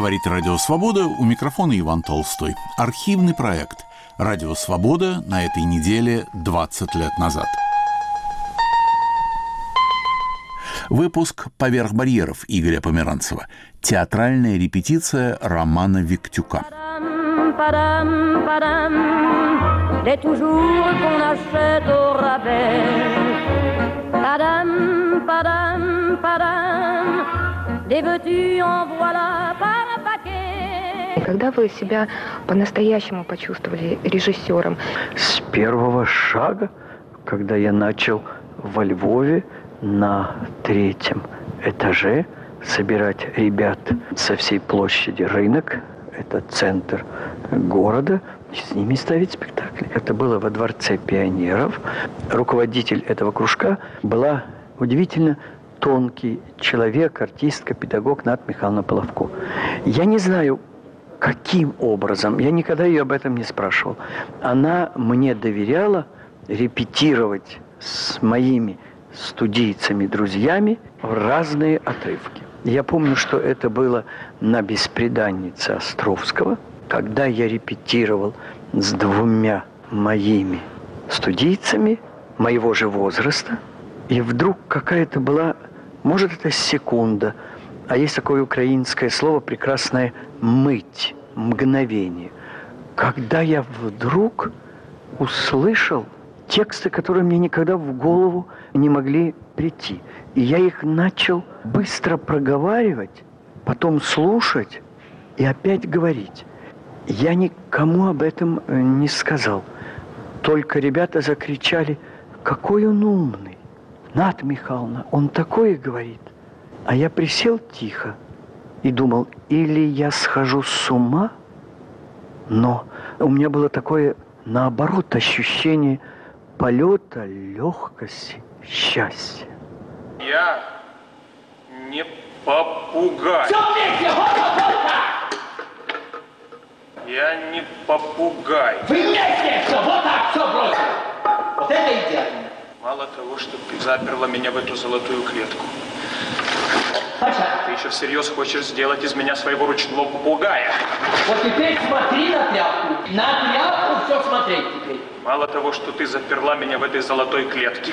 Говорит Радио Свобода, у микрофона Иван Толстой. Архивный проект «Радио Свобода» на этой неделе 20 лет назад. Выпуск «Поверх барьеров» Игоря Померанцева. Театральная репетиция романа Виктюка. Toujours. Padam, padam, padam. Des veux-tu en voilà. И когда вы себя по-настоящему почувствовали режиссером? С первого шага, когда я начал во Львове на третьем этаже собирать ребят со всей площади рынок, это центр города, с ними ставить спектакли. Это было во Дворце пионеров. Руководитель этого кружка была удивительно тонкий человек, артистка, педагог Над Михайловна Половко. Я не знаю, каким образом, я никогда ее об этом не спрашивал. Она мне доверяла репетировать с моими студийцами, друзьями разные отрывки. Я помню, что это было на «Беспреданнице» Островского, когда я репетировал с двумя моими студийцами моего же возраста, и вдруг какая-то была, может, это секунда, а есть такое украинское слово прекрасное «мыть», «мгновение». Когда я вдруг услышал тексты, которые мне никогда в голову не могли прийти. И я их начал быстро проговаривать, потом слушать и опять говорить. Я никому об этом э, не сказал. Только ребята закричали, какой он умный. Над Михайловна, он такое говорит. А я присел тихо и думал, или я схожу с ума, но у меня было такое, наоборот, ощущение полета, легкости, счастья. Я не попугай. Все вместе, вот, вот, вот Я не попугай. Вы вместе все, вот так, все бросил. Вот это идеально. Мало того, что ты заперла меня в эту золотую клетку. Ты еще всерьез хочешь сделать из меня своего ручного попугая. Вот теперь смотри на тряпку. На тряпку все смотреть теперь. Мало того, что ты заперла меня в этой золотой клетке.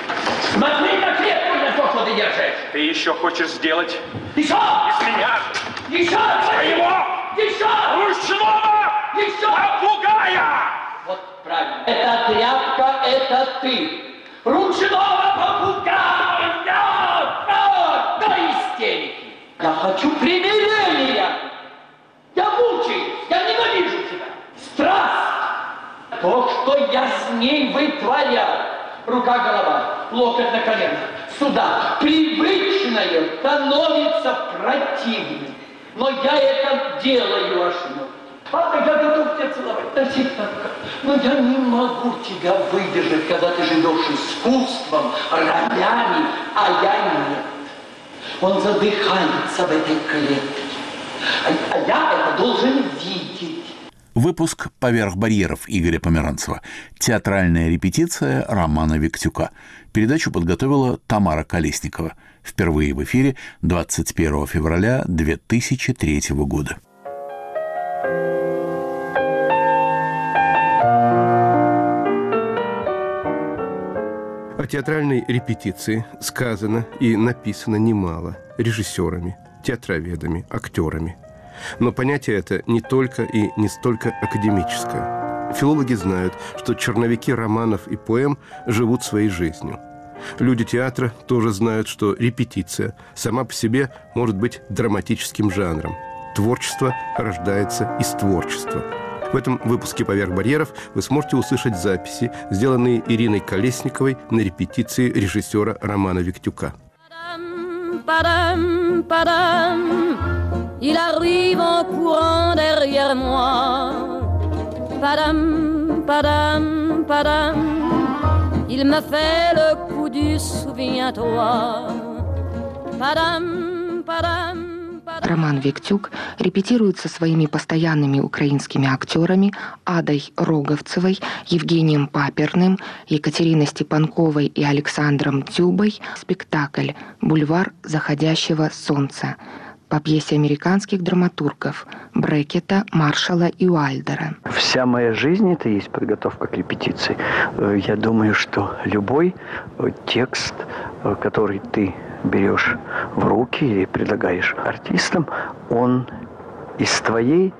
Смотри на клетку, на то, что ты держишь. Ты еще хочешь сделать... Еще! Из меня! Еще! Своего! Еще! Ручного! Еще! Попугая! Вот правильно. Эта тряпка, это ты. Ручного попугая! Да, до истерики. Я хочу примирения. Я мучаюсь, я ненавижу тебя. Страсть. То, что я с ней вытворяю. Рука-голова, локоть на колено. Сюда. Привычное становится противным. Но я это делаю, Ашинов. Папа, я готов тебя целовать. Тихонько. Но я не могу тебя выдержать, когда ты живешь искусством, ролями, а я нет. Он задыхается в этой клетке. А, а я это должен видеть. Выпуск «Поверх барьеров» Игоря Померанцева. Театральная репетиция романа Виктюка. Передачу подготовила Тамара Колесникова. Впервые в эфире 21 февраля 2003 года. О театральной репетиции сказано и написано немало режиссерами, театроведами, актерами – но понятие это не только и не столько академическое. Филологи знают, что черновики романов и поэм живут своей жизнью. Люди театра тоже знают, что репетиция сама по себе может быть драматическим жанром. Творчество рождается из творчества. В этом выпуске «Поверх барьеров» вы сможете услышать записи, сделанные Ириной Колесниковой на репетиции режиссера Романа Виктюка. Il. Padam, padam, padam. Me fait le coup du souviens-toi. Падам, падам. Роман Виктюк репетирует со своими постоянными украинскими актерами Адой Роговцевой, Евгением Паперным, Екатериной Степанковой и Александром Тюбой спектакль «Бульвар заходящего солнца» по пьесе американских драматургов Брекета, Маршала и Уайлдера. Вся моя жизнь – это есть подготовка к репетиции. Э, Я думаю, что любой э, текст, э, который ты берешь в руки или предлагаешь артистам, он из твоей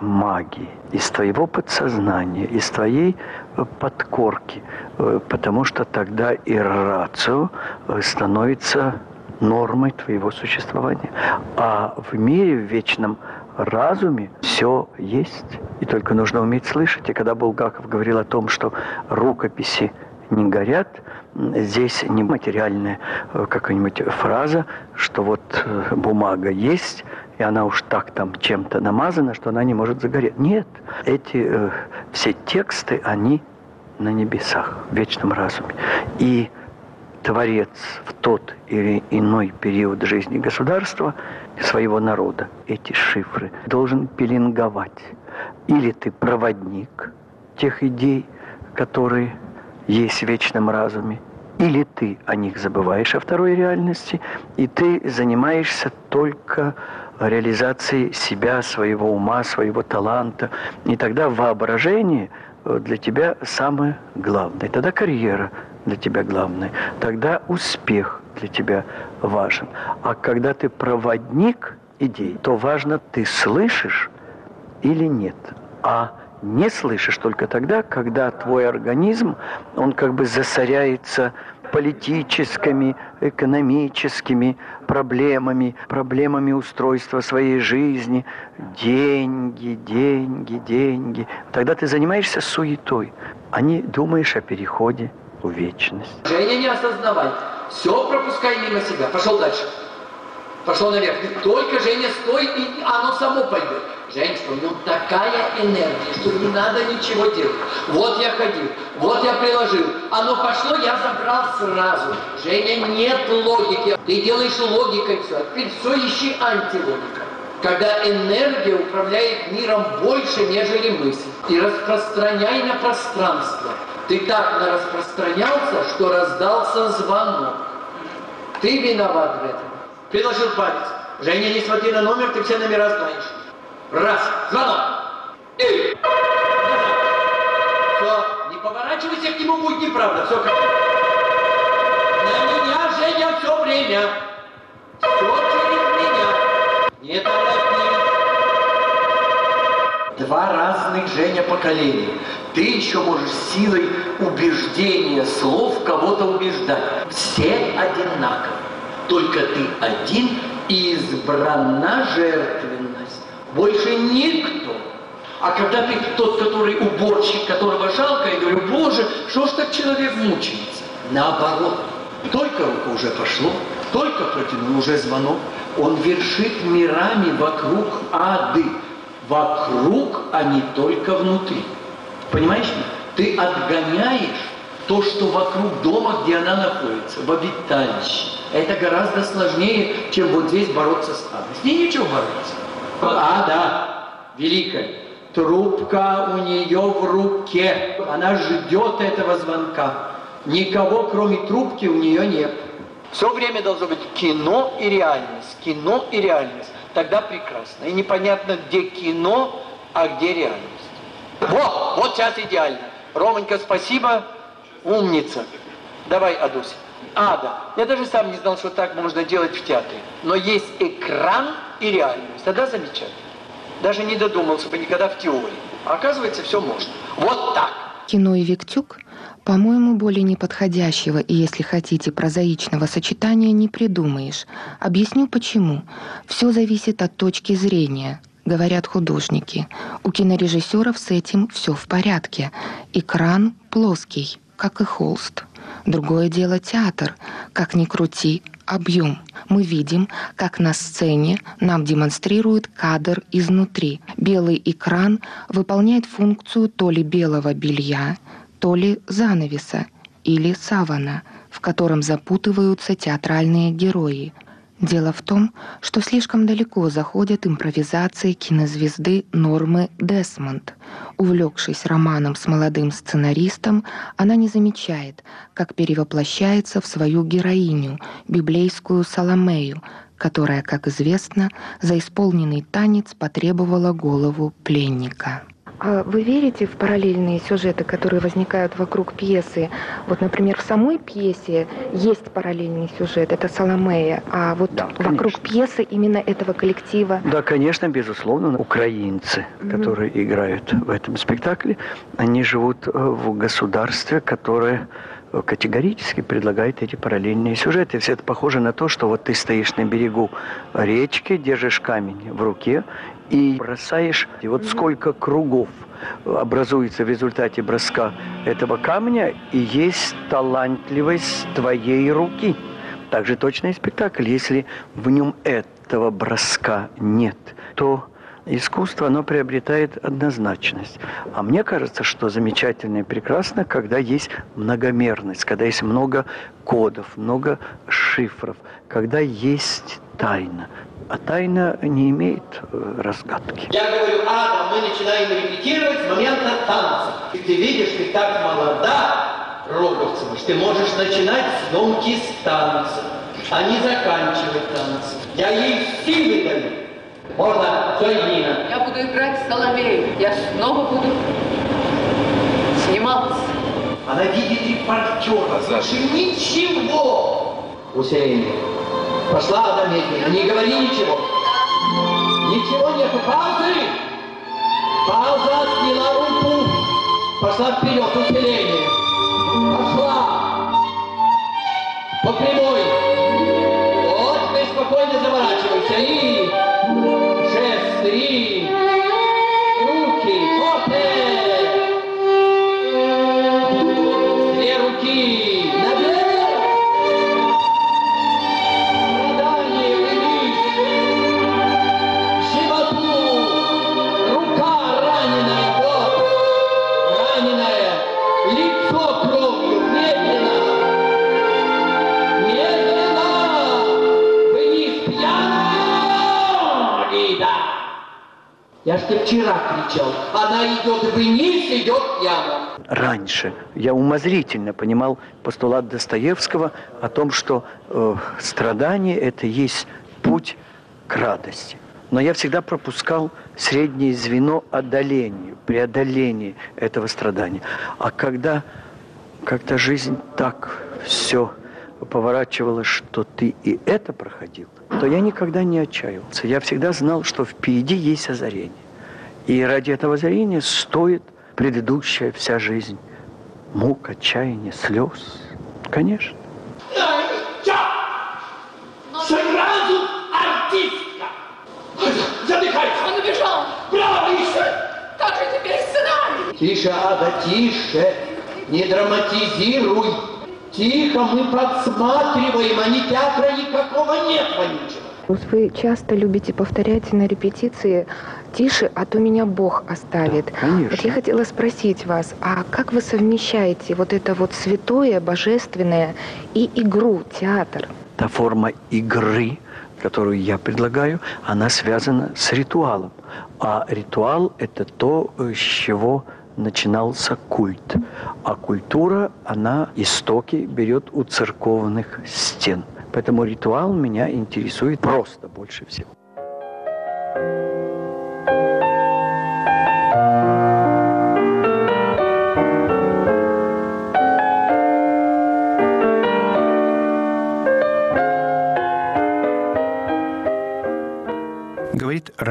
магии, из твоего подсознания, из твоей э, подкорки, Э, потому что тогда и рацио э, становится нормой твоего существования. А в мире, в вечном разуме все есть, и только нужно уметь слышать. И когда Булгаков говорил о том, что рукописи не горят, здесь не материальная э, какая-нибудь фраза, что вот э, бумага есть, и она уж так там чем-то намазана, что она не может загореть. Нет, эти э, все тексты, они на небесах, в вечном разуме. И Творец в тот или иной период жизни государства, своего народа, эти шифры должен пеленговать. Или ты проводник тех идей, которые есть в вечном разуме, или ты о них забываешь, о второй реальности, и ты занимаешься только реализацией себя, своего ума, своего таланта. И тогда воображение э, для тебя самое главное. Тогда карьера для тебя главное. Тогда успех для тебя важен. А когда ты проводник идей, то важно, ты слышишь или нет. А не слышишь только тогда, когда твой организм, он как бы засоряется политическими, экономическими проблемами, проблемами устройства своей жизни, деньги, деньги, деньги. Тогда ты занимаешься суетой, а не думаешь о переходе в вечность. Женя, не осознавай. Все пропускай мимо себя. Пошел дальше. Пошел наверх. Только, Женя, стой, и оно само пойдет. Женечка, ну такая энергия, что не надо ничего делать. Вот я ходил, вот я приложил. Оно пошло, я забрал сразу. Женя, нет логики. Ты делаешь логикой все. А теперь все ищи антилогика. Когда энергия управляет миром больше, нежели мысль. И распространяй на пространство. Ты так распространялся, что раздался звонок. Ты виноват в этом. Приложил палец. Женя, не смотри на номер, ты все номера знаешь. Раз, звонок. И... Все, не поворачивайся к нему, будет неправда. Все как На меня, Женя, все время. Все через меня. Не торопись. Два разных, Женя, поколения. Ты еще можешь силой убеждения слов кого-то убеждать. Все одинаковы. Только ты один и избрана жертвенность. Больше никто. А когда ты тот, который уборщик, которого жалко, я говорю, Боже, что ж так человек мучается? Наоборот. Только рука уже пошло, только протянул уже звонок. Он вершит мирами вокруг ады. Вокруг, а не только внутри. Понимаешь? Ты отгоняешь то, что вокруг дома, где она находится, в обиталище. Это гораздо сложнее, чем вот здесь бороться с адом. С ней ничего бороться. А, да, великая. Трубка у нее в руке. Она ждет этого звонка. Никого, кроме трубки, у нее нет. Все время должно быть кино и реальность. Кино и реальность. Тогда прекрасно. И непонятно, где кино, а где реальность. Вот, вот сейчас идеально. Романька, спасибо. Умница. Давай, Адуся. А, да. Я даже сам не знал, что так можно делать в театре. Но есть экран и реальность. Тогда замечательно. Даже не додумался бы никогда в теории. А оказывается, все можно. Вот так. Кино и Виктюк, по-моему, более неподходящего и, если хотите, прозаичного сочетания не придумаешь. Объясню почему. Все зависит от точки зрения, говорят художники. У кинорежиссеров с этим все в порядке. Экран плоский, как и холст. Другое дело театр. Как ни крути, объем. Мы видим, как на сцене нам демонстрируют кадр изнутри. Белый экран выполняет функцию то ли белого белья, то ли занавеса или савана, в котором запутываются театральные герои. Дело в том, что слишком далеко заходят импровизации кинозвезды Нормы Десмонд. Увлекшись романом с молодым сценаристом, она не замечает, как перевоплощается в свою героиню, библейскую Соломею, которая, как известно, за исполненный танец потребовала голову пленника. А вы верите в параллельные сюжеты, которые возникают вокруг пьесы? Вот, например, в самой пьесе есть параллельный сюжет, это Соломея, а вот да, вокруг пьесы именно этого коллектива? Да, конечно, безусловно. Украинцы, mm-hmm. которые играют в этом спектакле, они живут э, в государстве, которое э, категорически предлагает эти параллельные сюжеты. Все это похоже на то, что вот ты стоишь на берегу речки, держишь камень в руке и бросаешь. И вот сколько кругов образуется в результате броска этого камня, и есть талантливость твоей руки. Также точно и спектакль. Если в нем этого броска нет, то искусство, оно приобретает однозначность. А мне кажется, что замечательно и прекрасно, когда есть многомерность, когда есть много кодов, много шифров, когда есть тайна. А тайна не имеет э, разгадки. Я говорю, Ада, мы начинаем репетировать с момента танца. И ты видишь, ты так молода, Роговцева, что ты можешь начинать съемки с танца, а не заканчивать танцы. Я ей силы даю. Можно, все, Нина. Я буду играть Соломею. Я снова буду сниматься. Она видит репортера. Больше ничего. Усеяние. Пошла одна медленно, не говори ничего. Ничего нету, паузы! Пауза, сняла руку. Пошла вперед, усиление. Пошла. По прямой. ali Тебе вчера кричал. Она идет вниз, идет пьяно. Раньше я умозрительно понимал постулат Достоевского о том, что э, страдание – это есть путь к радости. Но я всегда пропускал среднее звено одолению, преодоления этого страдания. А когда как-то жизнь так все поворачивала, что ты и это проходил, то я никогда не отчаивался. Я всегда знал, что впереди есть озарение. И ради этого озарения стоит предыдущая вся жизнь. Мук, отчаяния, слез. Конечно. Сразу артистка! Задыхайся! Он убежал! Браво, еще! Как же теперь сценарий? Тише, Ада, тише! Не драматизируй! Тихо, мы подсматриваем, а ни театра никакого нет, Ваничева. Вы часто любите повторять на репетиции «тише, а то меня Бог оставит». Да, конечно. Вот я хотела спросить вас, а как вы совмещаете вот это вот святое, божественное и игру, театр? Та форма игры, которую я предлагаю, она связана с ритуалом. А ритуал – это то, с чего начинался культ. А культура, она истоки берет у церковных стен. Поэтому ритуал меня интересует просто больше всего.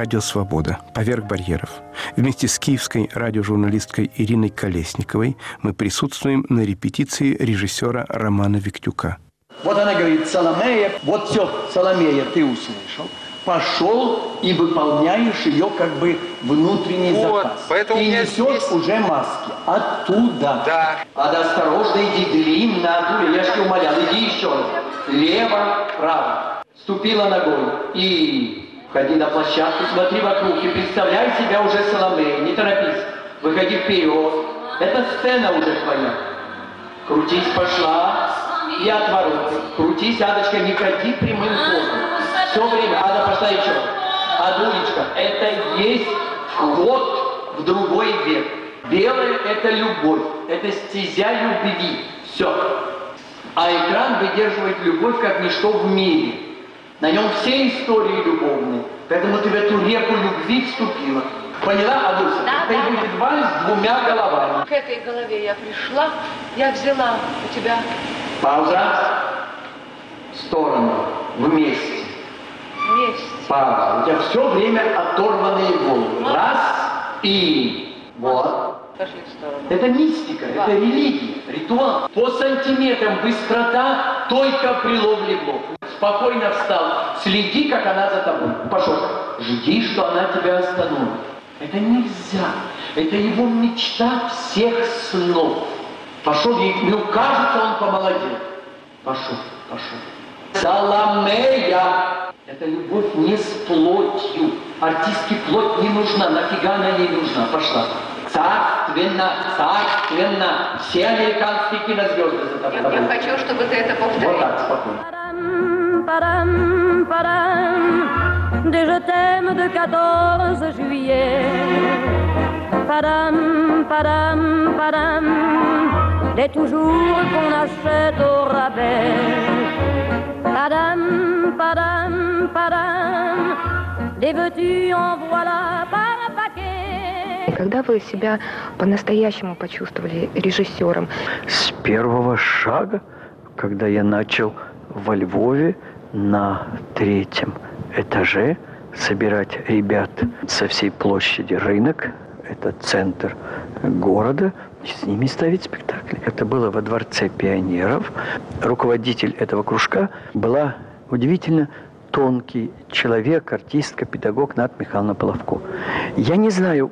Радио Свобода. Поверх барьеров. Вместе с киевской радиожурналисткой Ириной Колесниковой мы присутствуем на репетиции режиссера Романа Виктюка. Вот она говорит, Соломея, вот все, Соломея, ты услышал. Пошел и выполняешь ее как бы внутренний Вот, заказ. поэтому и несешь есть- уже маски. Оттуда. Да. А да осторожно, иди длинно, оттуда. Я же умолял, иди еще раз. Лево, право. Ступила ногой и входи на площадку, смотри вокруг и представляй себя уже Соломеей. Не торопись. Выходи вперед. Это сцена уже твоя. Крутись, пошла. И отвороты. Крутись, Адочка, не ходи прямым ходом. Все время, Ада, пошла еще. Адулечка, это есть вход в другой век. Белое – это любовь, это стезя любви. Все. А экран выдерживает любовь, как ничто в мире. На нем все истории любовные. Поэтому ты в эту реку любви вступила. Поняла, Адуся? Да, Это да, будет вальс с двумя головами. К этой голове я пришла, я взяла у тебя Пауза. В сторону. Вместе. вместе. Пауза. У тебя все время оторванные головы. Раз и вот. Пошли в сторону. Это мистика, Да. это религия, ритуал. По сантиметрам быстрота только при ловле блох. Спокойно встал, следи, как она за тобой. Пошел. Жди, что она тебя остановит. Это нельзя. Это его мечта всех снов. Пошел, ей, ну кажется, он помолодел. Пошел, пошел. Соломея! Это любовь не с плотью. Артистке плоть не нужна. Нафига она ей нужна? Пошла. Царственно, царственно. Все американские кинозвезды за тобой. Я, я хочу, чтобы ты это Вот повторил. так, спокойно. Padam, padam, des je t'aime de 14 juillet. Padam, padam, padam, des toujours qu'on achète au rabais. Padam, padam, padam, des veux-tu en voilà par когда вы себя по-настоящему почувствовали режиссером, С первого шага, когда я начал во Львове на третьем этаже собирать ребят со всей площади рынок, это центр города, с ними ставить спектакли. Это было во Дворце пионеров. Руководитель этого кружка была удивительно тонкий человек, артистка, педагог Над Михайловна Половко. Я не знаю,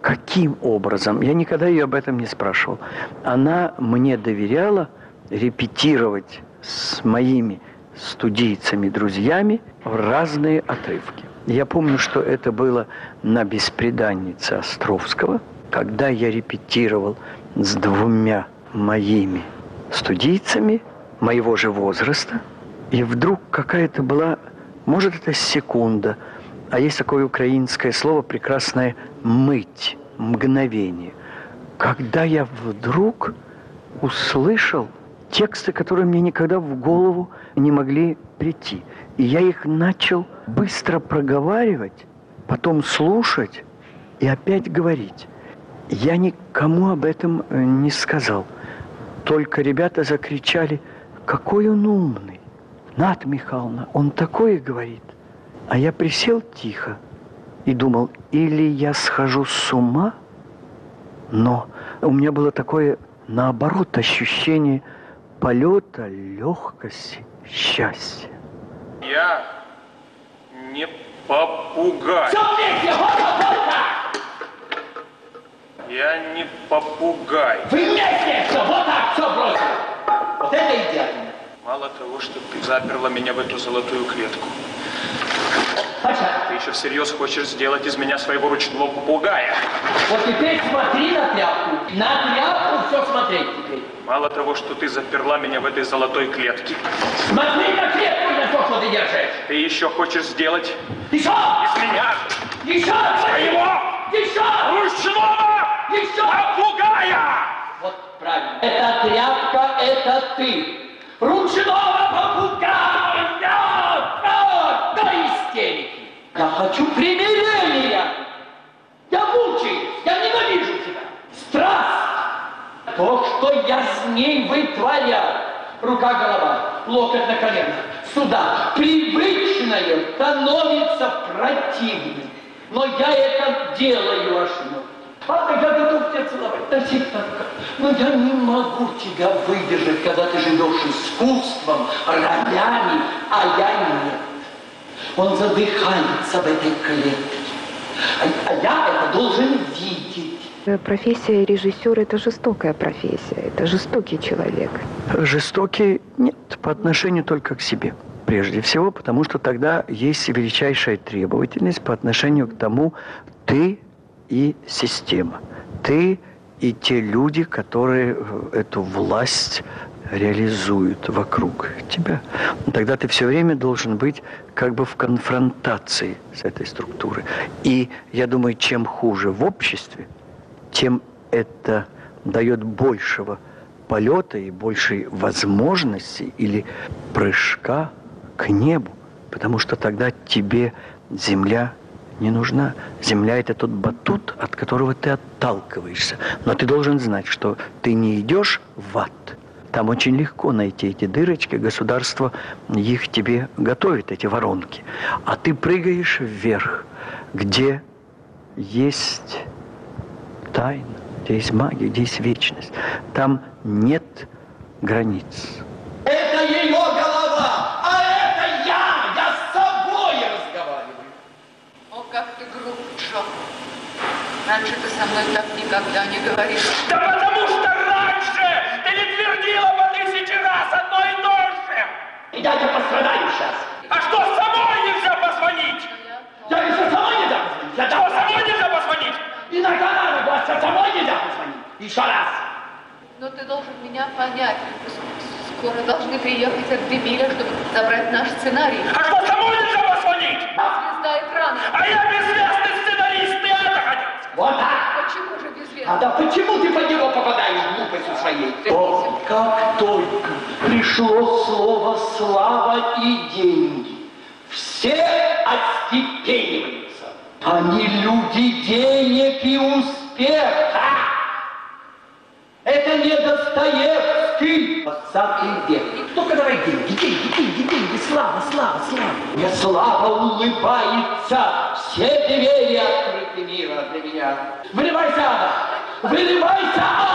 каким образом, я никогда ее об этом не спрашивал. Она мне доверяла репетировать с моими студийцами, друзьями в разные отрывки. Я помню, что это было на «Беспреданнице» Островского, когда я репетировал с двумя моими студийцами моего же возраста, и вдруг какая-то была, может, это секунда, а есть такое украинское слово прекрасное «мыть», «мгновение». Когда я вдруг услышал тексты, которые мне никогда в голову не могли прийти. И я их начал быстро проговаривать, потом слушать и опять говорить. Я никому об этом э, не сказал. Только ребята закричали, какой он умный. Над Михайловна, он такое говорит. А я присел тихо и думал, или я схожу с ума, но у меня было такое, наоборот, ощущение полета, легкости, счастья. Я не попугай. Все вместе, вот, вот так! Я не попугай. Вместе все, вот так, все бросил. Вот это идеально. Мало того, что ты заперла меня в эту золотую клетку, ты еще всерьез хочешь сделать из меня своего ручного попугая. вот теперь смотри на тряпку. На тряпку все смотреть теперь. Мало того, что ты заперла меня в этой золотой клетке, Смотри на клетку на то, что ты держишь. ты еще хочешь сделать Еще! из меня Еще! своего Еще! ручного Еще! попугая! Вот правильно. Эта тряпка, это ты. Ручного попугая! Да, до истерики. Я хочу примирения. Я мучаюсь, я ненавижу тебя. Страсть. То, что я с ней вытворяю. Рука-голова, локоть на колено. Сюда. Привычное становится противным. Но я это делаю, Ашинов. Папа, я готов тебя целовать навсегда. Но я не могу тебя выдержать, когда ты живешь искусством, ролями, а я нет. Он задыхается в этой клетке. А, а я это должен видеть. Э, профессия режиссера – это жестокая профессия, это жестокий человек. Жестокий нет, по отношению только к себе. Прежде всего, потому что тогда есть величайшая требовательность по отношению к тому, ты и система. Ты и те люди, которые э, эту власть реализуют вокруг тебя. Тогда ты все время должен быть как бы в конфронтации с этой структурой. И я думаю, чем хуже в обществе, тем это дает большего полета и большей возможности или прыжка к небу. потому что тогда тебе земля не нужна. Земля – это тот батут, от которого ты отталкиваешься. Но ты должен знать, что ты не идешь в ад. Там очень легко найти эти дырочки, государство их тебе готовит, эти воронки. А ты прыгаешь вверх, где есть тайна, где есть магия, где есть вечность. Там нет границ. Это ее голова, а это я! Я с собой разговариваю. О, как ты груб, Джо. Раньше ты со мной так никогда не говорил. Да потому что раньше ты не твердила по тысяче раз одно и то же! И я не пострадаю сейчас. А что, самой нельзя позвонить? Я еще самой нельзя позвонить. Я Что, там самой нельзя позвонить? иногда надо, Вася, самой нельзя позвонить. Еще раз. Но ты должен меня понять. Скоро должны приехать от Демиля, чтобы забрать наш сценарий. А что, самой нельзя позвонить? Звезда экрана. А я безвестный сценарист, ты это хотел? Вот так. Почему же без А да почему ты под него попадаешь глупостью своей? О, как только пришло слово «слава» и «деньги», все отстепениваются. Они люди денег и успеха. Это не Достоевский. 20 век. Только давай деньги, Мне слава улыбается, все двери открыты мира для меня. Выливайся, Ада! Выливайся!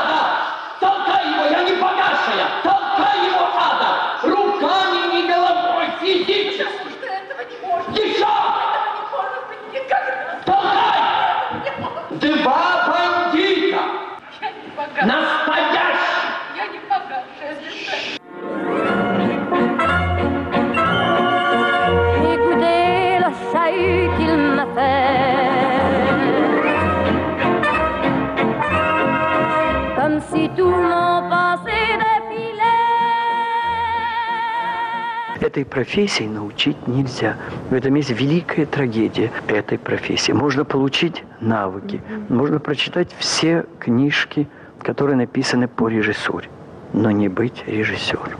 Этой профессии научить нельзя. В этом есть великая трагедия этой профессии. Можно получить навыки, можно прочитать все книжки, которые написаны по режиссуре, но не быть режиссером.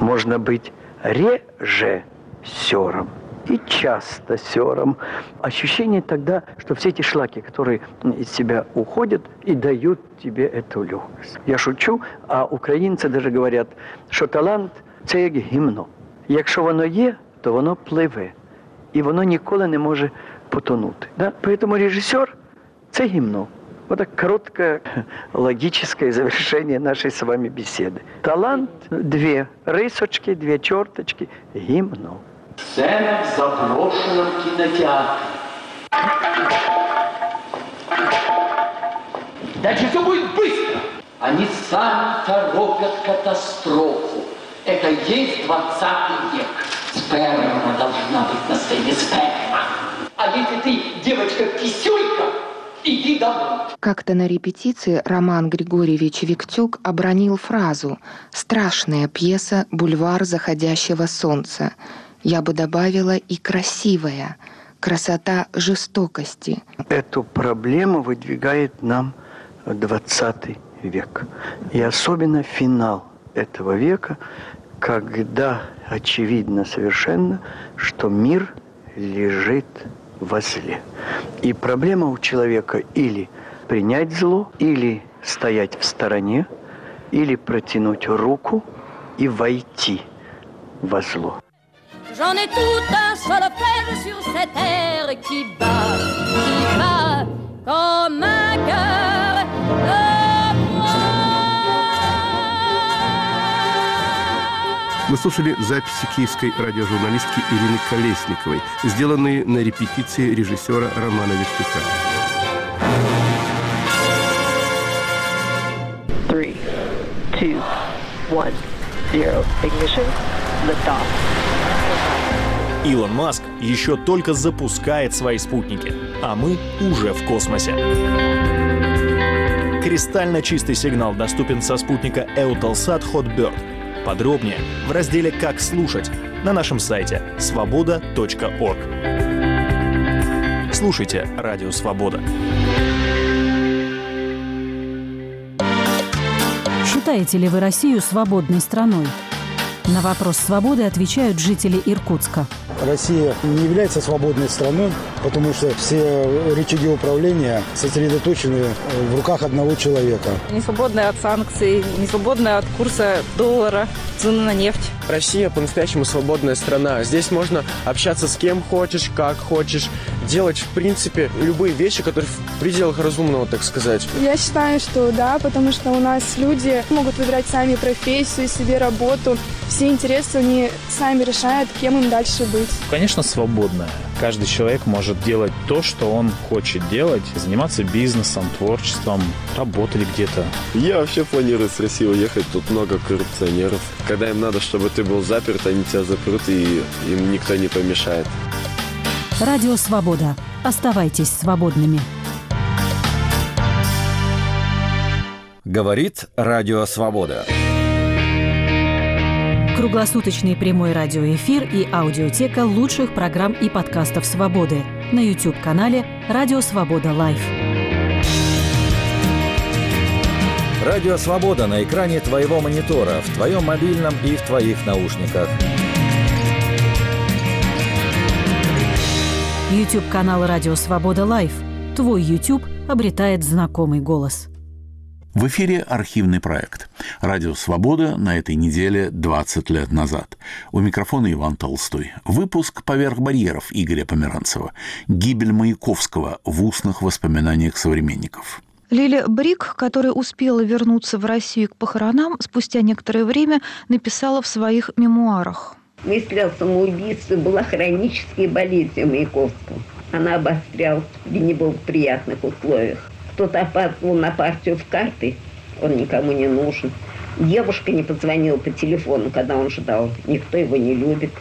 Можно быть режиссером и часто сером. Ощущение тогда, что все эти шлаки, которые из себя уходят и дают тебе эту легкость. Я шучу, а українці даже говорять, що талант це як гімно. Якщо воно є, то воно пливе. І воно ніколи не може потонути. Да? Поэтому режиссер – це гімно. Вот так короткое логическое завершение нашей с вами беседы. Талант – две рисочки, две черточки, гимно. Сцена в заброшенном кинотеатре. Дальше все будет быстро. Они сами торопят катастрофу. Это есть 20 век. Сперма должна быть на сцене, сперма. А если ты девочка-кисюлька, иди домой. Как-то на репетиции Роман Григорьевич Виктюк обронил фразу «Страшная пьеса «Бульвар заходящего солнца». Я бы добавила и «красивая». Красота жестокости. Эту проблему выдвигает нам 20 век. И особенно финал этого века, когда очевидно совершенно, что мир лежит во зле. И проблема у человека или принять зло, или стоять в стороне, или протянуть руку и войти во зло. J'en ai tout un solfège sur cette terre qui bat, qui bat Мы слушали записи киевской радиожурналистки Ирины Колесниковой, сделанные на репетиции режиссера Романа Виктюка. three, two, one, zero. Ignition. Liftoff. Илон Маск еще только запускает свои спутники, а мы уже в космосе. Кристально чистый сигнал доступен со спутника Eutelsat Hotbird. Подробнее в разделе «Как слушать» на нашем сайте свобода.орг. Слушайте «Радио Свобода». Считаете ли вы Россию свободной страной? На вопрос свободы отвечают жители Иркутска. Россия не является свободной страной, потому что все рычаги управления сосредоточены в руках одного человека. Не свободная от санкций, не свободная от курса доллара, цены на нефть. Россия по-настоящему свободная страна. Здесь можно общаться с кем хочешь, как хочешь, делать, в принципе, любые вещи, которые в пределах разумного, так сказать. Я считаю, что да, потому что у нас люди могут выбирать сами профессию, себе работу. Все интересы они сами решают, кем им дальше быть. Конечно, свободная. Каждый человек может делать то, что он хочет делать, заниматься бизнесом, творчеством, работать где-то. Я вообще планирую с России уехать. Тут много коррупционеров. Когда им надо, чтобы ты был заперт, они тебя запрут, и им никто не помешает. Радио «Свобода». Оставайтесь свободными. Говорит Радио «Свобода». Круглосуточный прямой радиоэфир и аудиотека лучших программ и подкастов «Свободы» на YouTube-канале «Радио Свобода Лайв». Радио «Свобода» на экране твоего монитора, в твоем мобильном и в твоих наушниках. YouTube-канал «Радио Свобода Лайв». Твой YouTube обретает знакомый голос. В эфире архивный проект. Радио «Свобода» на этой неделе 20 лет назад. У микрофона Иван Толстой. Выпуск «Поверх барьеров» Игоря Померанцева. Гибель Маяковского в устных воспоминаниях современников. Лили Брик, которая успела вернуться в Россию к похоронам, спустя некоторое время написала в своих мемуарах. Мысль о самоубийстве была хронической болезнью Маяковского. Она обострялась в неблагоприятных условиях. Кто-то опаздывал на партию в карты, он никому не нужен. Девушка не позвонила по телефону, когда он ждал. Никто его не любит.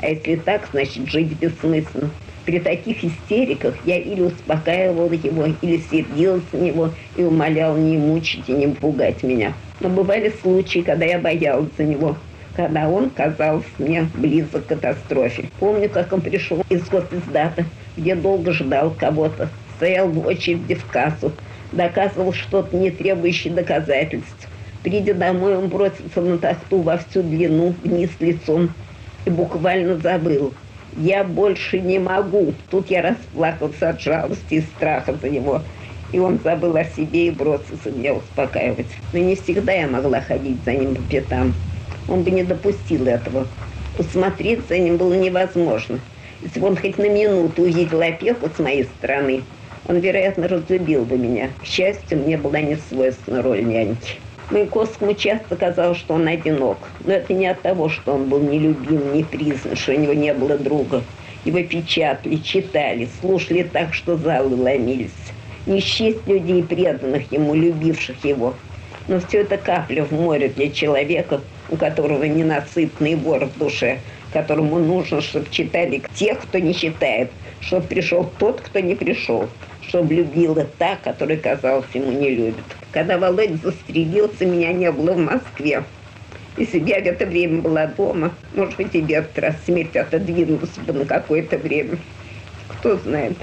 А если так, значит, жить бессмысленно. При таких истериках я или успокаивала его, или сердилась на него и умоляла не мучить и не пугать меня. Но бывали случаи, когда я боялась за него, когда он казался мне близок к катастрофе. Помню, как он пришел из госиздата, где долго ждал кого-то, стоял в очереди в кассу, доказывал что-то, не требующее доказательств. Придя домой, он бросился на тахту во всю длину, вниз лицом, и буквально забыл. «Я больше не могу». Тут я расплакался от жалости и страха за него. И он забыл о себе и бросился меня успокаивать. Но не всегда я могла ходить за ним по пятам. Он бы не допустил этого. Усмотреть за ним было невозможно. Если бы он хоть на минуту увидел опеку с моей стороны, он, вероятно, разлюбил бы меня. К счастью, мне была не свойственна роль няньки. Маяковскому часто казалось, что он одинок. Но это не от того, что он был нелюбим, не признан, что у него не было друга. Его печатали, читали, слушали так, что залы ломились. Не счесть людей, преданных ему, любивших его. Но все это капля в море для человека, у которого ненасытный бор в душе, которому нужно, чтобы читали тех, кто не читает, чтобы пришел тот, кто не пришел, чтобы любила та, которая, казалось, ему не любит. Когда Володя застрелился, меня не было в Москве. Если бы я в это время была дома, может быть, и в этот раз смерть отодвинулась бы на какое-то время. Кто знает.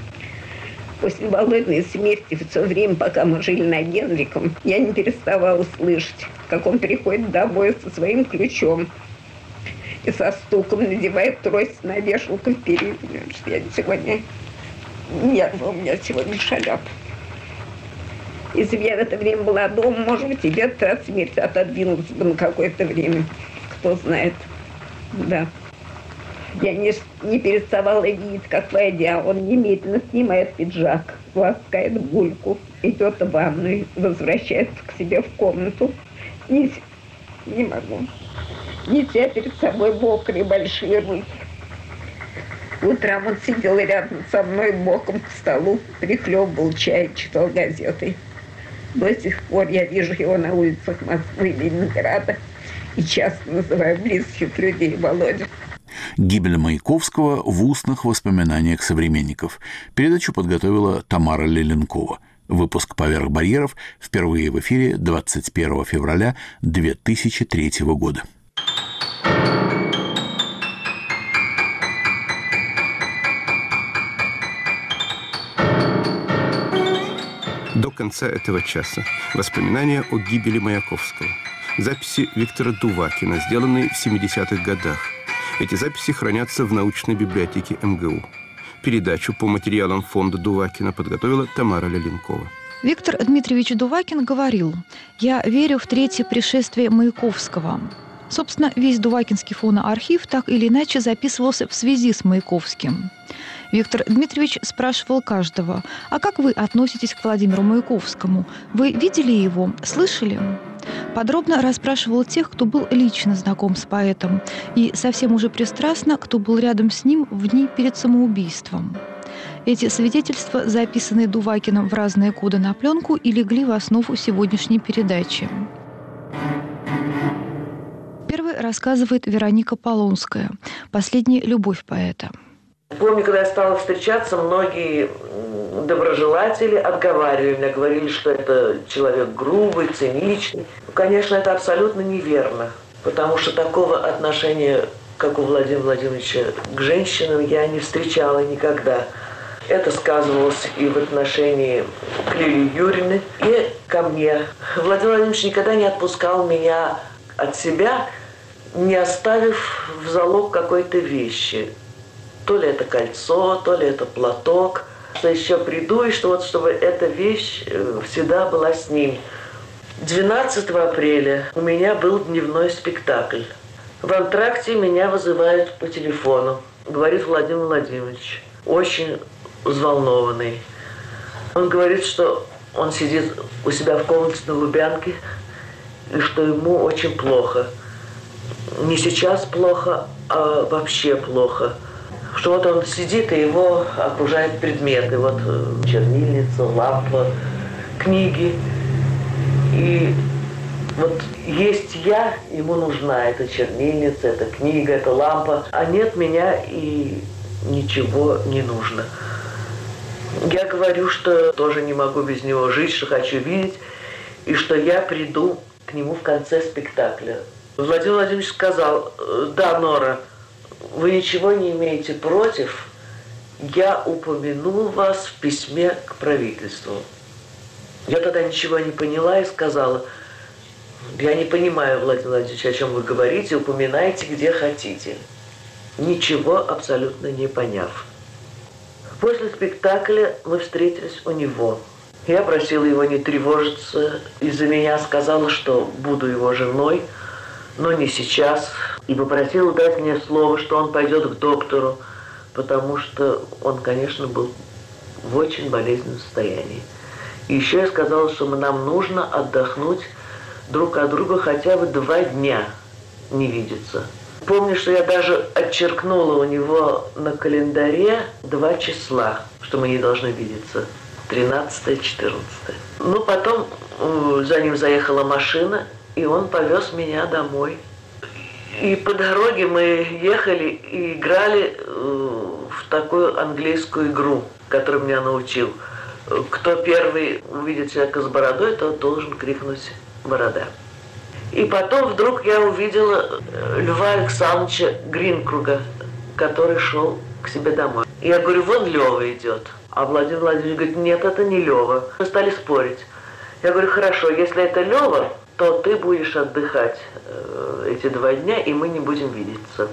После Володиной смерти, все время, пока мы жили на Генриком, я не переставала слышать, как он приходит домой со своим ключом и со стуком надевает трость на вешалку впереди. Я сегодня нервы у меня сегодня шалят. Если бы я в это время была дома, может быть, тебе от смерти отодвинулась бы на какое-то время. Кто знает. Да. Я не, не переставала видеть, как войдя, он немедленно снимает пиджак, ласкает гульку, идет в ванную, возвращается к себе в комнату. Не, не могу. Неся перед собой мокрые большие руки. Утром он сидел рядом со мной боком к столу, прихлебывал чай, читал газеты. До сих пор я вижу его на улицах Москвы и Ленинграда и часто называю близких людей Володя. Гибель Маяковского в устных воспоминаниях современников. Передачу подготовила Тамара Леленкова. Выпуск «Поверх барьеров» впервые в эфире 21 февраля 2003 года. До конца этого часа воспоминания о гибели Маяковского. Записи Виктора Дувакина, сделанные в 70-х годах. Эти записи хранятся в научной библиотеке МГУ. Передачу по материалам фонда Дувакина подготовила Тамара Леленкова. Виктор Дмитриевич Дувакин говорил, «Я верю в третье пришествие Маяковского». Собственно, весь Дувакинский фоноархив так или иначе записывался в связи с Маяковским. Виктор Дмитриевич спрашивал каждого, «А как вы относитесь к Владимиру Маяковскому? Вы видели его? Слышали?» Подробно расспрашивал тех, кто был лично знаком с поэтом, и совсем уже пристрастно, кто был рядом с ним в дни перед самоубийством. Эти свидетельства, записанные Дувакиным в разные коды на пленку, и легли в основу сегодняшней передачи. Первый рассказывает Вероника Полонская «Последняя любовь поэта». Помню, когда я стала встречаться, многие доброжелатели отговаривали меня, говорили, что это человек грубый, циничный. Ну, конечно, это абсолютно неверно, потому что такого отношения, как у Владимира Владимировича, к женщинам я не встречала никогда. Это сказывалось и в отношении к Лилии Юрьевны, и ко мне. Владимир Владимирович никогда не отпускал меня от себя, не оставив в залог какой-то вещи. То ли это кольцо, то ли это платок. Что еще приду, и что вот чтобы эта вещь э, всегда была с ним. 12 апреля у меня был дневной спектакль. В антракте меня вызывают по телефону. Говорит Владимир Владимирович. Очень взволнованный. Он говорит, что он сидит у себя в комнате на Лубянке, и что ему очень плохо. Не сейчас плохо, а вообще плохо. Что вот он сидит, и его окружают предметы. Вот э, чернильница, лампа, книги. И вот есть я, ему нужна эта чернильница, эта книга, эта лампа. А нет меня, и ничего не нужно. Я говорю, что тоже не могу без него жить, что хочу видеть, и что я приду к нему в конце спектакля. Владимир Владимирович сказал, да, Нора, вы ничего не имеете против, я упомяну вас в письме к правительству. Я тогда ничего не поняла и сказала, я не понимаю, Владимир Владимирович, о чем вы говорите, упоминайте где хотите. Ничего абсолютно не поняв. После спектакля мы встретились у него. Я просила его не тревожиться. Из-за меня сказала, что буду его женой, но не сейчас. И попросила дать мне слово, что он пойдет к доктору, потому что он, конечно, был в очень болезненном состоянии. И еще я сказала, что нам нужно отдохнуть друг от друга хотя бы два дня не видеться. Помню, что я даже отчеркнула у него на календаре два числа, что мы не должны видеться. 13-14. Ну, потом за ним заехала машина, и он повез меня домой. И по дороге мы ехали и играли э, в такую английскую игру, которую меня научил. Кто первый увидит человека с бородой, тот должен крикнуть «борода». И потом вдруг я увидела э, Льва Александровича Гринкруга, который шел к себе домой. Я говорю, вон Лева идет. А Владимир Владимирович говорит, нет, это не Лева. Мы стали спорить. Я говорю, хорошо, если это Лева, то ты будешь отдыхать э, эти два дня, и мы не будем видеться.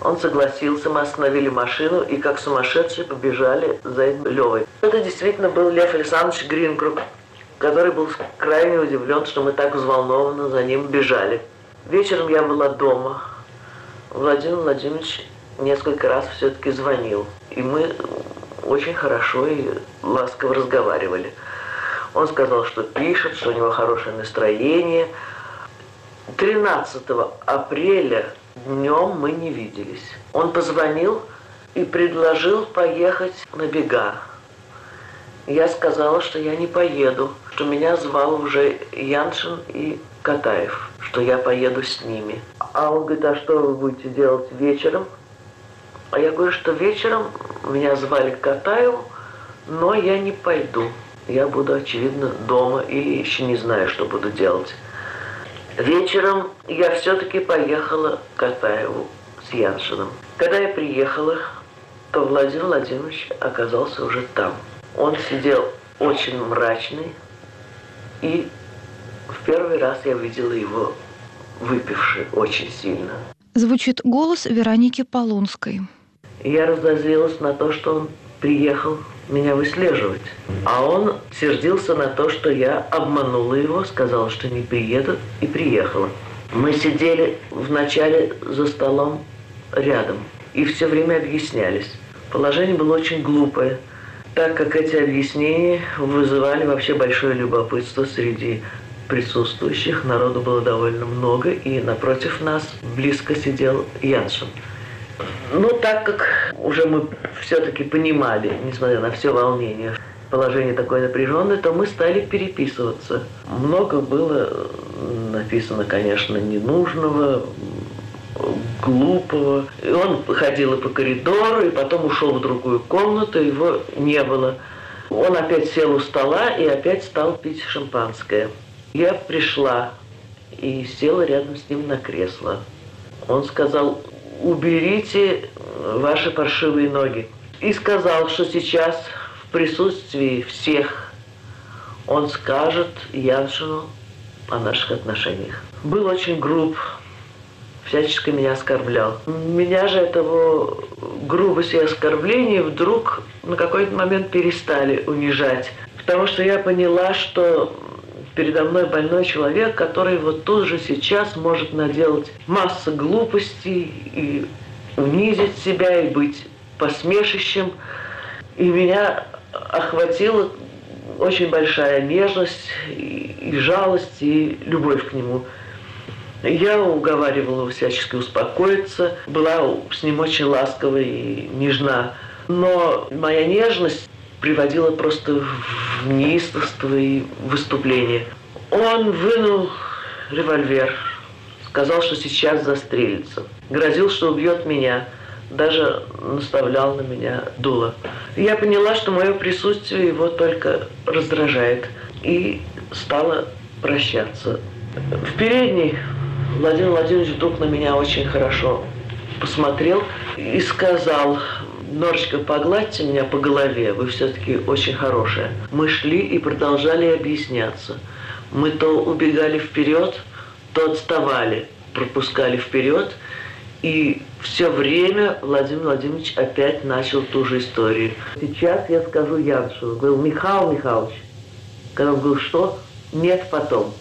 Он согласился, мы остановили машину и как сумасшедшие побежали за Левой. Это действительно был Лев Александрович Гринкруг, который был крайне удивлен, что мы так взволнованно за ним бежали. Вечером я была дома. Владимир Владимирович несколько раз все-таки звонил. И мы очень хорошо и ласково разговаривали. Он сказал, что пишет, что у него хорошее настроение. 13 апреля днем мы не виделись. Он позвонил и предложил поехать на бега. Я сказала, что я не поеду, что меня звал уже Яншин и Катаев, что я поеду с ними. А он говорит, а что вы будете делать вечером? А я говорю, что вечером меня звали к Катаеву, но я не пойду. Я буду, очевидно, дома или еще не знаю, что буду делать. Вечером я все-таки поехала к Катаеву с Яншином. Когда я приехала, то Владимир Владимирович оказался уже там. Он сидел очень мрачный и В первый раз я видела его выпивший очень сильно. Звучит голос Вероники Полунской. Я разозлилась на то, что он приехал меня выслеживать. А он сердился на то, что я обманула его, сказала, что не приеду, и приехала. Мы сидели вначале за столом рядом и все время объяснялись. Положение было очень глупое, так как эти объяснения вызывали вообще большое любопытство среди присутствующих. Народу было довольно много, и напротив нас близко сидел Яншин. Ну, так как уже мы все-таки понимали, несмотря на все волнение, положение такое напряженное, то мы стали переписываться. Много было написано, конечно, ненужного, глупого. И он ходил по коридору, и потом ушел в другую комнату, его не было. Он опять сел у стола и опять стал пить шампанское. Я пришла и села рядом с ним на кресло. Он сказал, уберите ваши паршивые ноги. И сказал, что сейчас в присутствии всех он скажет Яншину о наших отношениях. Был очень груб, всячески меня оскорблял. Меня же этого грубость и оскорбления вдруг на какой-то момент перестали унижать. Потому что я поняла, что передо мной больной человек, который вот тут же сейчас может наделать массу глупостей и унизить себя, и быть посмешищем. И меня охватила очень большая нежность, и, жалость, и любовь к нему. Я уговаривала его всячески успокоиться, была с ним очень ласкова и нежна. Но моя нежность приводила просто в неистовство и выступление. Он вынул револьвер, сказал, что сейчас застрелится. Грозил, что убьет меня. Даже наставлял на меня дуло. Я поняла, что мое присутствие его только раздражает. И стала прощаться. В передней Владимир Владимирович вдруг на меня очень хорошо посмотрел и сказал, Норочка, погладьте меня по голове, вы все-таки очень хорошая. Мы шли и продолжали объясняться. Мы то убегали вперед, то отставали, пропускали вперед. И все время Владимир Владимирович опять начал ту же историю. Сейчас я скажу Яншину. Говорил, Михаил Михайлович. Когда он говорил, что? Нет, потом.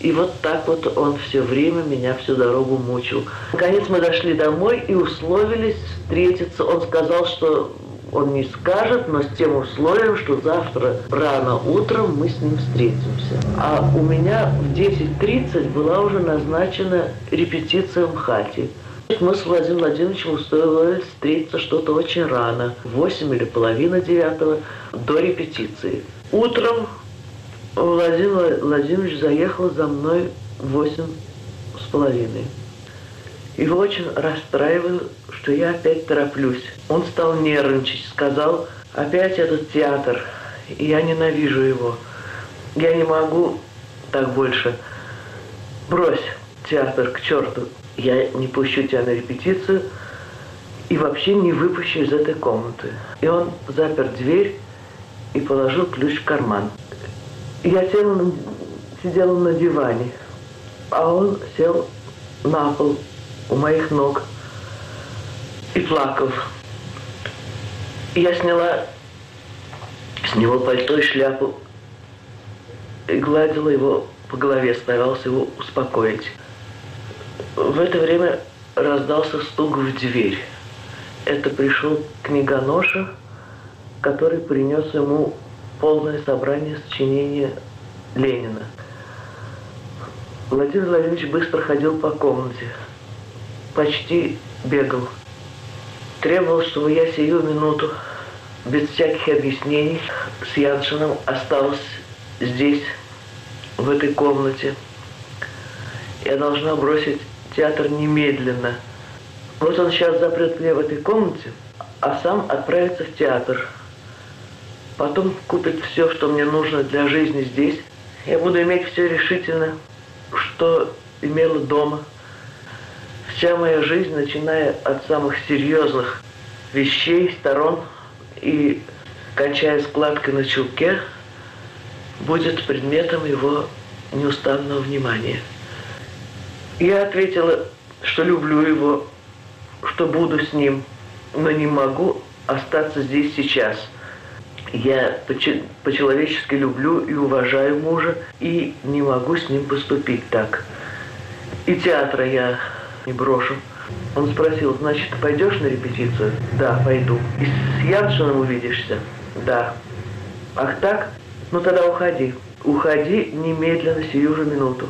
И вот так вот он все время меня всю дорогу мучил. Наконец мы дошли домой и условились встретиться. Он сказал, что он не скажет, но с тем условием, что завтра рано утром мы с ним встретимся. А у меня в 10.30 была уже назначена репетиция в хате. Мы с Владимиром Владимировичем устроились встретиться что-то очень рано, в 8 или половина девятого, до репетиции. Утром Владимир Владимирович заехал за мной восемь с половиной. Его очень расстраивало, что я опять тороплюсь. Он стал нервничать, сказал, опять этот театр, и я ненавижу его. Я не могу так больше. Брось театр к черту. Я не пущу тебя на репетицию и вообще не выпущу из этой комнаты. И он запер дверь и положил ключ в карман. Я села, сидела на диване, а он сел на пол у моих ног и плакал. Я сняла с него пальто и шляпу и гладила его по голове, старался его успокоить. В это время раздался стук в дверь. Это пришел книгоноша, который принес ему полное собрание сочинения Ленина. Владимир Владимирович быстро ходил по комнате, почти бегал. Требовал, чтобы я сию минуту, без всяких объяснений, с Яншином осталась здесь, в этой комнате. Я должна бросить театр немедленно. Вот он сейчас запрет меня в этой комнате, а сам отправится в театр – Потом купит все, что мне нужно для жизни здесь. Я буду иметь все решительно, что имела дома. Вся моя жизнь, начиная от самых серьезных вещей, сторон и кончая складкой на чулке, будет предметом его неустанного внимания. Я ответила, что люблю его, что буду с ним, но не могу остаться здесь сейчас. Я по-человечески люблю и уважаю мужа, и не могу с ним поступить так. И театра я не брошу. Он спросил, значит, пойдешь на репетицию? Да, пойду. И с Яншином увидишься? Да. Ах так? Ну тогда уходи. Уходи немедленно, сию же минуту.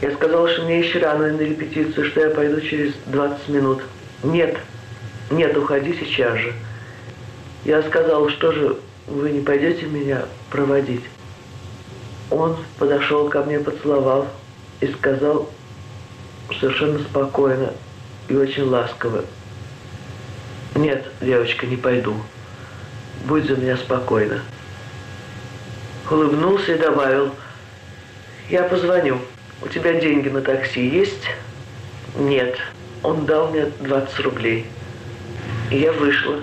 Я сказала, что мне еще рано на репетицию, что я пойду через 20 минут. Нет, нет, уходи сейчас же. Я сказала, что же вы не пойдете меня проводить? Он подошел ко мне, поцеловал и сказал совершенно спокойно и очень ласково. Нет, девочка, не пойду. Будь за меня спокойна. Улыбнулся и добавил, я позвоню. У тебя деньги на такси есть? Нет. Он дал мне 20 рублей. И я вышла.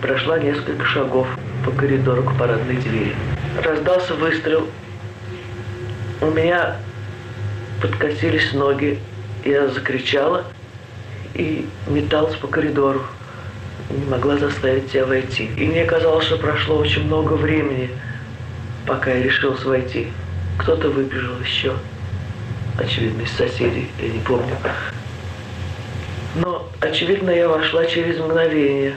Прошла несколько шагов по коридору к парадной двери. Раздался выстрел. У меня подкосились ноги. Я закричала и металась по коридору. Не могла заставить себя войти. И мне казалось, что прошло очень много времени, пока я решилась войти. Кто-то выбежал еще очевидно, из соседей, я не помню. Но, очевидно, я вошла через мгновение,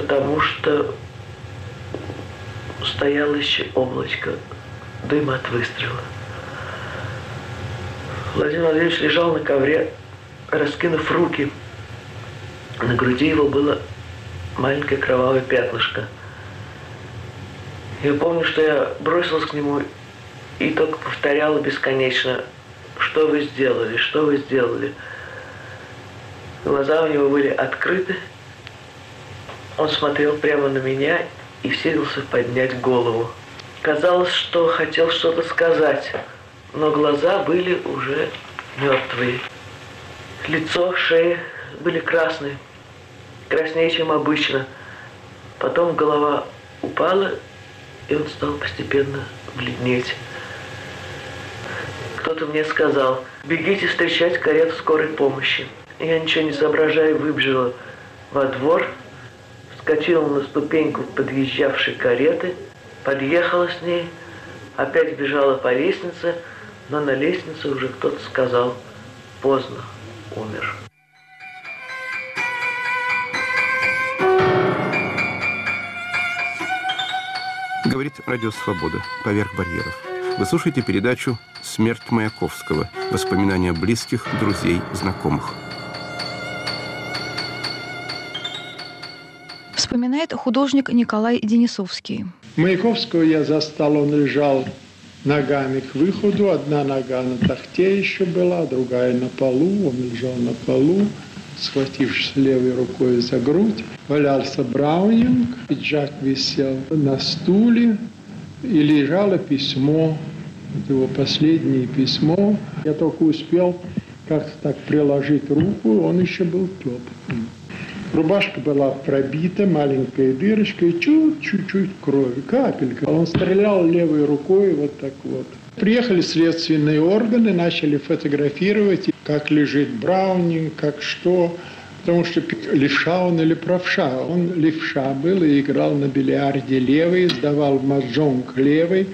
потому что стояло еще облачко дыма от выстрела. Владимир Владимирович лежал на ковре, раскинув руки. На груди его было маленькое кровавое пятнышко. Я помню, что я бросилась к нему и только повторяла бесконечно что вы сделали, что вы сделали. Глаза у него были открыты. Он смотрел прямо на меня и силился поднять голову. Казалось, что хотел что-то сказать, но глаза были уже мертвые. Лицо, шея были красные, краснее, чем обычно. Потом голова упала, и он стал постепенно бледнеть. Кто-то мне сказал, бегите встречать карету скорой помощи. Я ничего не соображая выбежала во двор, вскочила на ступеньку подъезжавшей кареты, подъехала с ней, опять бежала по лестнице, но на лестнице уже кто-то сказал, поздно, умер. Говорит Радио Свобода. Поверх барьеров. Вы слушаете передачу «Смерть Маяковского. Воспоминания близких, друзей, знакомых». Вспоминает художник Николай Денисовский. Маяковского я застал, он лежал ногами к выходу. Одна нога на тахте еще была, другая на полу. Он лежал на полу, схватившись левой рукой за грудь. Валялся Браунинг, пиджак висел на стуле, и лежало письмо его последнее письмо. Я только успел как-то так приложить руку, он еще был теплый. Рубашка была пробита, маленькая дырочка, и чуть-чуть крови, капелька. Он стрелял левой рукой вот так вот. Приехали следственные органы, начали фотографировать, как лежит Браунинг, как что. Потому что левша он или правша. Он левша был и играл на бильярде левый, сдавал маджонг левый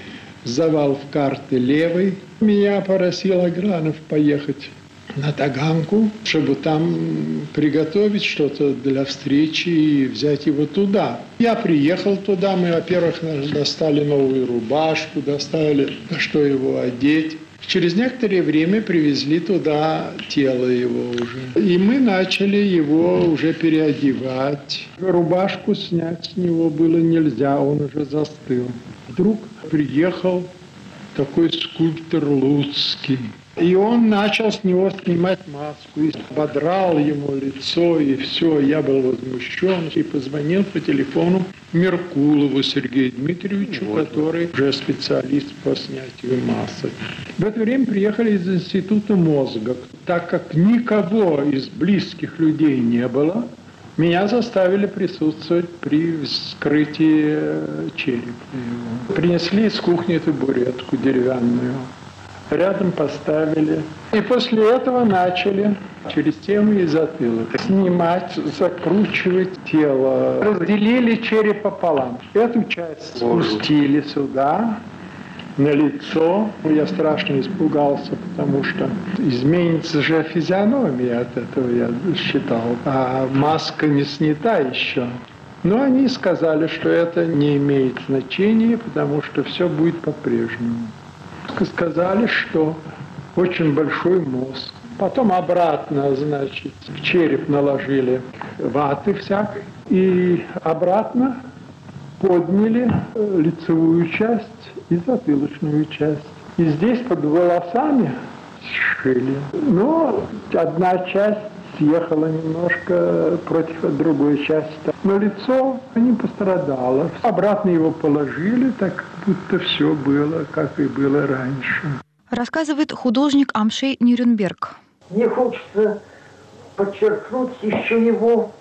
завал в карты левый. Меня просил Агранов поехать на Таганку, чтобы там приготовить что-то для встречи и взять его туда. Я приехал туда, мы, во-первых, достали новую рубашку, достали, на что его одеть. Через некоторое время привезли туда тело его уже. И мы начали его уже переодевать. Рубашку снять с него было нельзя, он уже застыл. Вдруг приехал такой скульптор Луцкий. И он начал с него снимать маску, и ободрал ему лицо, и все. Я был возмущен и позвонил по телефону Меркулову Сергею Дмитриевичу, вот. который уже специалист по снятию масок. В это время приехали из Института мозга. Так как никого из близких людей не было, Меня заставили присутствовать при вскрытии черепа. Принесли из кухни табуретку деревянную. Рядом поставили. И после этого начали через тему и затылок снимать, закручивать тело. Разделили череп пополам. Эту часть спустили сюда, на лицо. Я страшно испугался, потому что изменится же физиономия от этого, я считал. А маска не снята еще. Но они сказали, что это не имеет значения, потому что все будет по-прежнему. Сказали, что очень большой мозг. Потом обратно, значит, в череп наложили ваты всякой. И обратно подняли э, лицевую часть и затылочную часть. И здесь под волосами сшили. Но одна часть съехала немножко против другой части. Но лицо не пострадало. Обратно его положили, так будто все было, как и было раньше. Рассказывает художник Амшей Нюрнберг. Мне хочется подчеркнуть еще его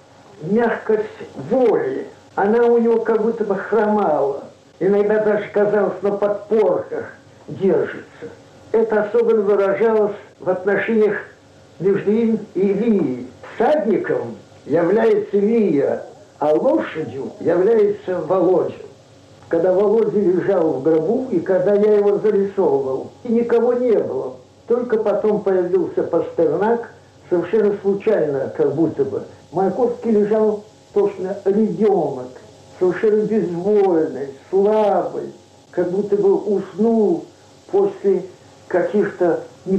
мягкость воли. Она у него как будто бы хромала иногда даже казалось на подпорках держится. Это особенно выражалось в отношениях между им и Ильей. Садником является Илья, а лошадью является Володя. Когда Володя лежал в гробу и когда я его зарисовывал, и никого не было. Только потом появился Пастернак, совершенно случайно, как будто бы. Маяковский лежал точно ребенок, совершенно безвольный, слабый, как будто бы уснул после каких-то не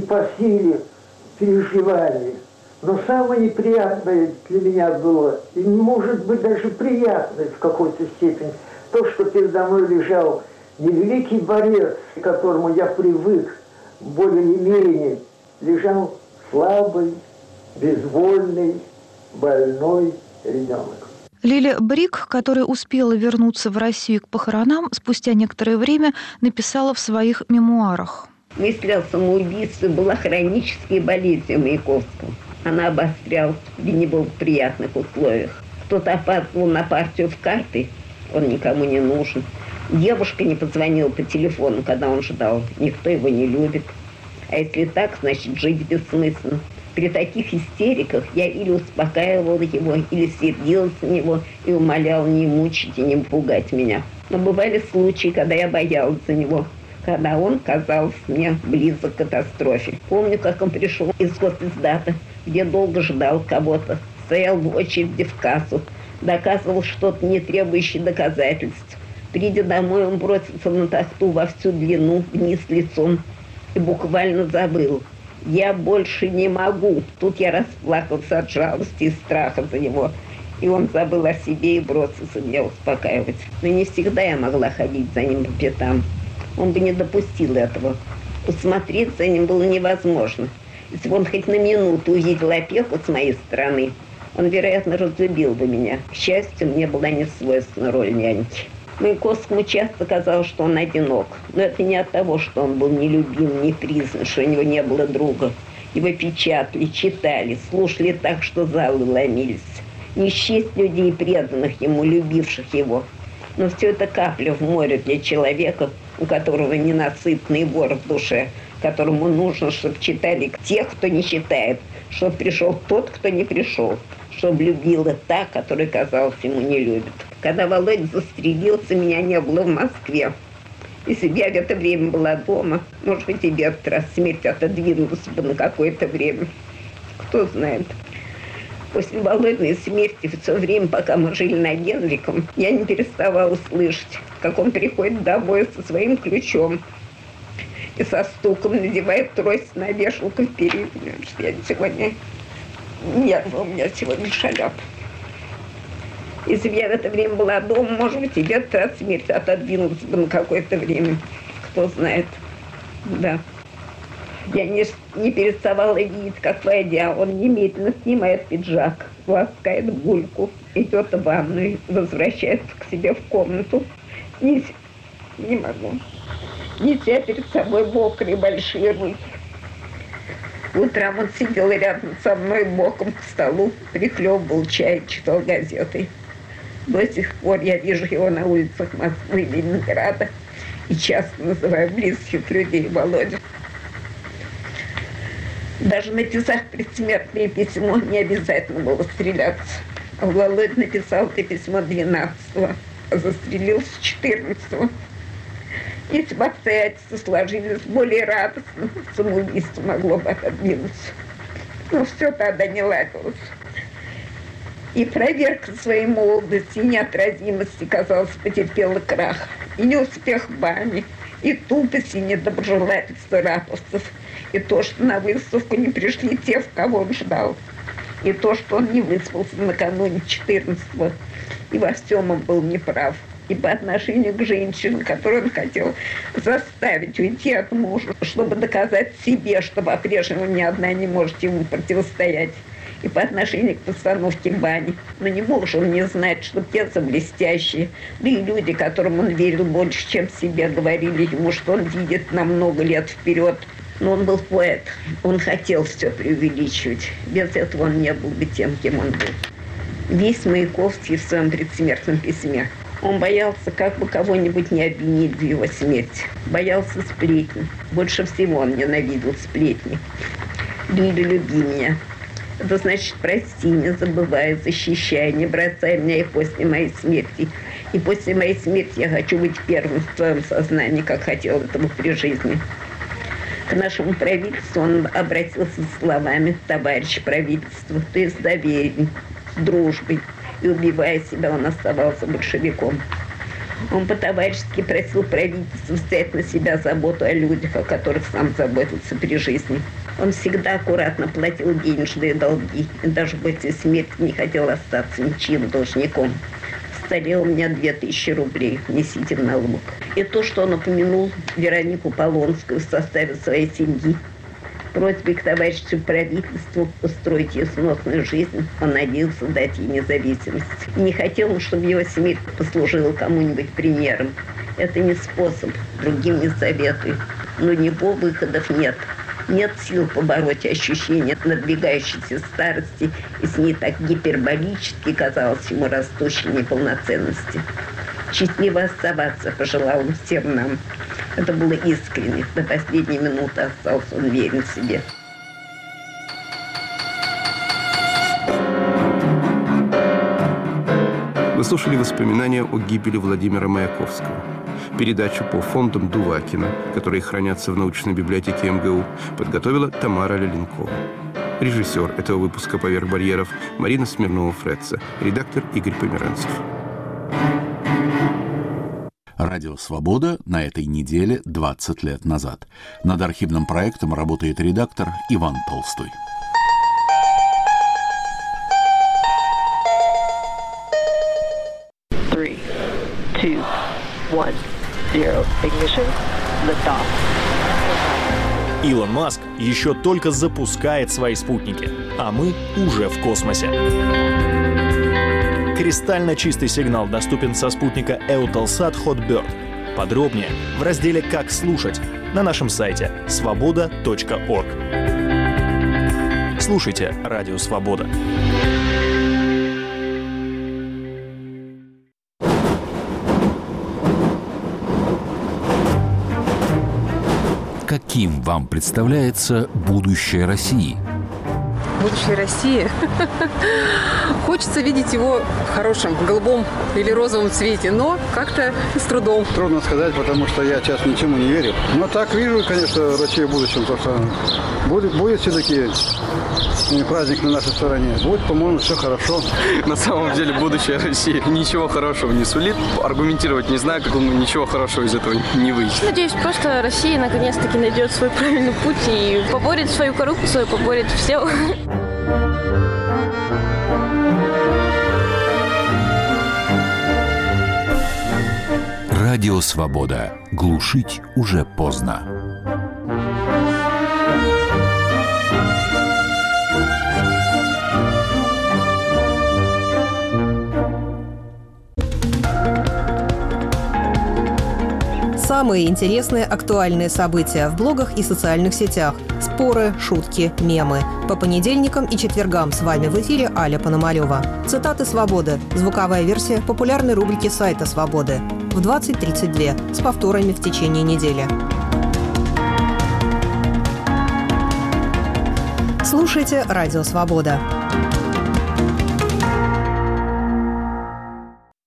переживаний. Но самое неприятное для меня было, и может быть даже приятное в какой-то степени, то, что передо мной лежал не великий борец, к которому я привык более или менее, лежал слабый, безвольный, больной ребенок. Лиля Брик, которая успела вернуться в Россию к похоронам, спустя некоторое время написала в своих мемуарах. Мысль о самоубийстве была хронической болезнью Маяковского. Она обострялась в неблагоприятных условиях. Кто-то опаздывал на партию в карты, он никому не нужен. Девушка не позвонила по телефону, когда он ждал. Никто его не любит. А если так, значит, жить бессмысленно. При таких истериках я или успокаивал его, или сердился на него и умолял не мучить и не пугать меня. Но бывали случаи, когда я боялась за него, когда он казался мне близок к катастрофе. Помню, как он пришел из госиздата, где долго ждал кого-то, стоял в очереди в кассу, доказывал что-то, не требующее доказательств. Придя домой, он бросился на тахту во всю длину, вниз лицом, и буквально забыл – я больше не могу. Тут я расплакался от жалости и страха за него. И он забыл о себе и бросился меня успокаивать. Но не всегда я могла ходить за ним по пятам. Он бы не допустил этого. Усмотреть за ним было невозможно. Если бы он хоть на минуту увидел опеку с моей стороны, он, вероятно, разлюбил бы меня. К счастью, мне была не свойственна роль няньки. Маяковскому часто казалось, что он одинок. Но это не от того, что он был нелюбим, не признан, что у него не было друга. Его печатали, читали, слушали так, что залы ломились. Не счесть людей, преданных ему, любивших его. Но все это капля в море для человека, у которого ненасытный вор в душе, которому нужно, чтобы читали тех, кто не читает, чтобы пришел тот, кто не пришел, чтобы любила та, которая, казалось, ему не любит. Когда Володя застрелился, меня не было в Москве. Если бы я в это время была дома, может быть, и в этот раз смерть отодвинулась бы на какое-то время. Кто знает. После Володиной смерти, все время, пока мы жили над Генриком, я не переставала слышать, как он приходит домой со своим ключом и со стуком надевает трость на вешалку в переднюю, что я сегодня нервы у меня сегодня шалят. Если бы я в это время была дома, может быть, и где-то от смерти отодвинулась бы на какое-то время. Кто знает. Да. Я не, не переставала видеть, как войдя, он немедленно снимает пиджак, ласкает бульку, идет в ванную, возвращается к себе в комнату. Не, не могу. Неся перед собой мокрые большие руки. Утром он сидел рядом со мной боком к столу, прихлебывал чай, читал газеты. До сих пор я вижу его на улицах Москвы Ленинграда и часто называю близких людей Володя. Даже написав предсмертное письмо, не обязательно было стреляться. Володя написал это письмо 12-го, а застрелился 14-го. Если бы обстоятельства сложились более радостно, самоубийство могло бы отодвинуться. Но все тогда не ладилось. И проверка своей молодости и неотразимости, казалось, потерпела крах. И неуспех бани, и тупость, и недоброжелательство раповцев, и то, что на выставку не пришли те, в кого он ждал, и то, что он не выспался накануне 14-го, и во всем он был неправ и по отношению к женщине, которую он хотел заставить уйти от мужа, чтобы доказать себе, что по-прежнему ни одна не может ему противостоять и по отношению к постановке бани. Но не мог же он не знать, что птицы блестящие. Да и люди, которым он верил больше, чем себе, говорили ему, что он видит на много лет вперед. Но он был поэт, он хотел все преувеличивать. Без этого он не был бы тем, кем он был. Весь Маяковский в своем предсмертном письме. Он боялся, как бы кого-нибудь не обвинить в его смерти. Боялся сплетни. Больше всего он ненавидел сплетни. Лили, люби меня. Это значит, прости, не забывай, защищай, не бросай меня и после моей смерти. И после моей смерти я хочу быть первым в твоем сознании, как хотел этого при жизни. К нашему правительству он обратился с словами «товарищ правительство», доверие, с дружбой. И убивая себя, он оставался большевиком. Он по-товарищески просил правительство взять на себя заботу о людях, о которых сам заботился при жизни. Он всегда аккуратно платил денежные долги и даже после смерти не хотел остаться ничьим должником. Столе у меня две тысячи рублей, несите в налог. И то, что он упомянул Веронику Полонскую в составе своей семьи, просьбе к товарищу правительству устроить ей сносную жизнь, он надеялся дать ей независимость. И не хотел, чтобы его смерть послужила кому-нибудь примером. Это не способ, другим не советую. Но него выходов нет. Нет сил побороть ощущение надвигающейся старости и с ней так гиперболически казалось ему растущей неполноценности. Счастливо оставаться пожелал он всем нам. Это было искренне. До последней минуты остался он верен себе. Вы слушали воспоминания о гибели Владимира Маяковского. Передачу по фондам Дувакина, которые хранятся в научной библиотеке МГУ, подготовила Тамара Леленкова. Режиссер этого выпуска «Поверх барьеров» Марина Смирнова-Фредца, редактор Игорь Померанцев. Радио «Свобода» на этой неделе 20 лет назад. Над архивным проектом работает редактор Иван Толстой. Three, two, one, zero. Ignition. Liftoff. Илон Маск еще только запускает свои спутники, а мы уже в космосе. Кристально чистый сигнал доступен со спутника Eutelsat Hotbird. Подробнее в разделе «Как слушать» на нашем сайте свобода.орг. Слушайте «Радио Свобода». Каким вам представляется будущее России? будущей России. Хочется видеть его в хорошем, голубом или розовом цвете, но как-то с трудом. Трудно сказать, потому что я сейчас ничему не верю. Но так вижу, конечно, Россию в будущем, то что будет, будет все-таки праздник на нашей стороне. Будет, по-моему, все хорошо. На самом деле будущее России ничего хорошего не сулит. Аргументировать не знаю, как ничего хорошего из этого не выйдет. Надеюсь, просто Россия наконец-таки найдет свой правильный путь и поборет свою коррупцию, поборет все. Радио «Свобода». Глушить уже поздно. Самые интересные актуальные события в блогах и социальных сетях. Споры, шутки, мемы. По понедельникам и четвергам с вами в эфире Аля Пономарева. Цитаты «Свободы» – звуковая версия популярной рубрики сайта «Свободы» в 20.32 с повторами в течение недели. Слушайте «Радио Свобода».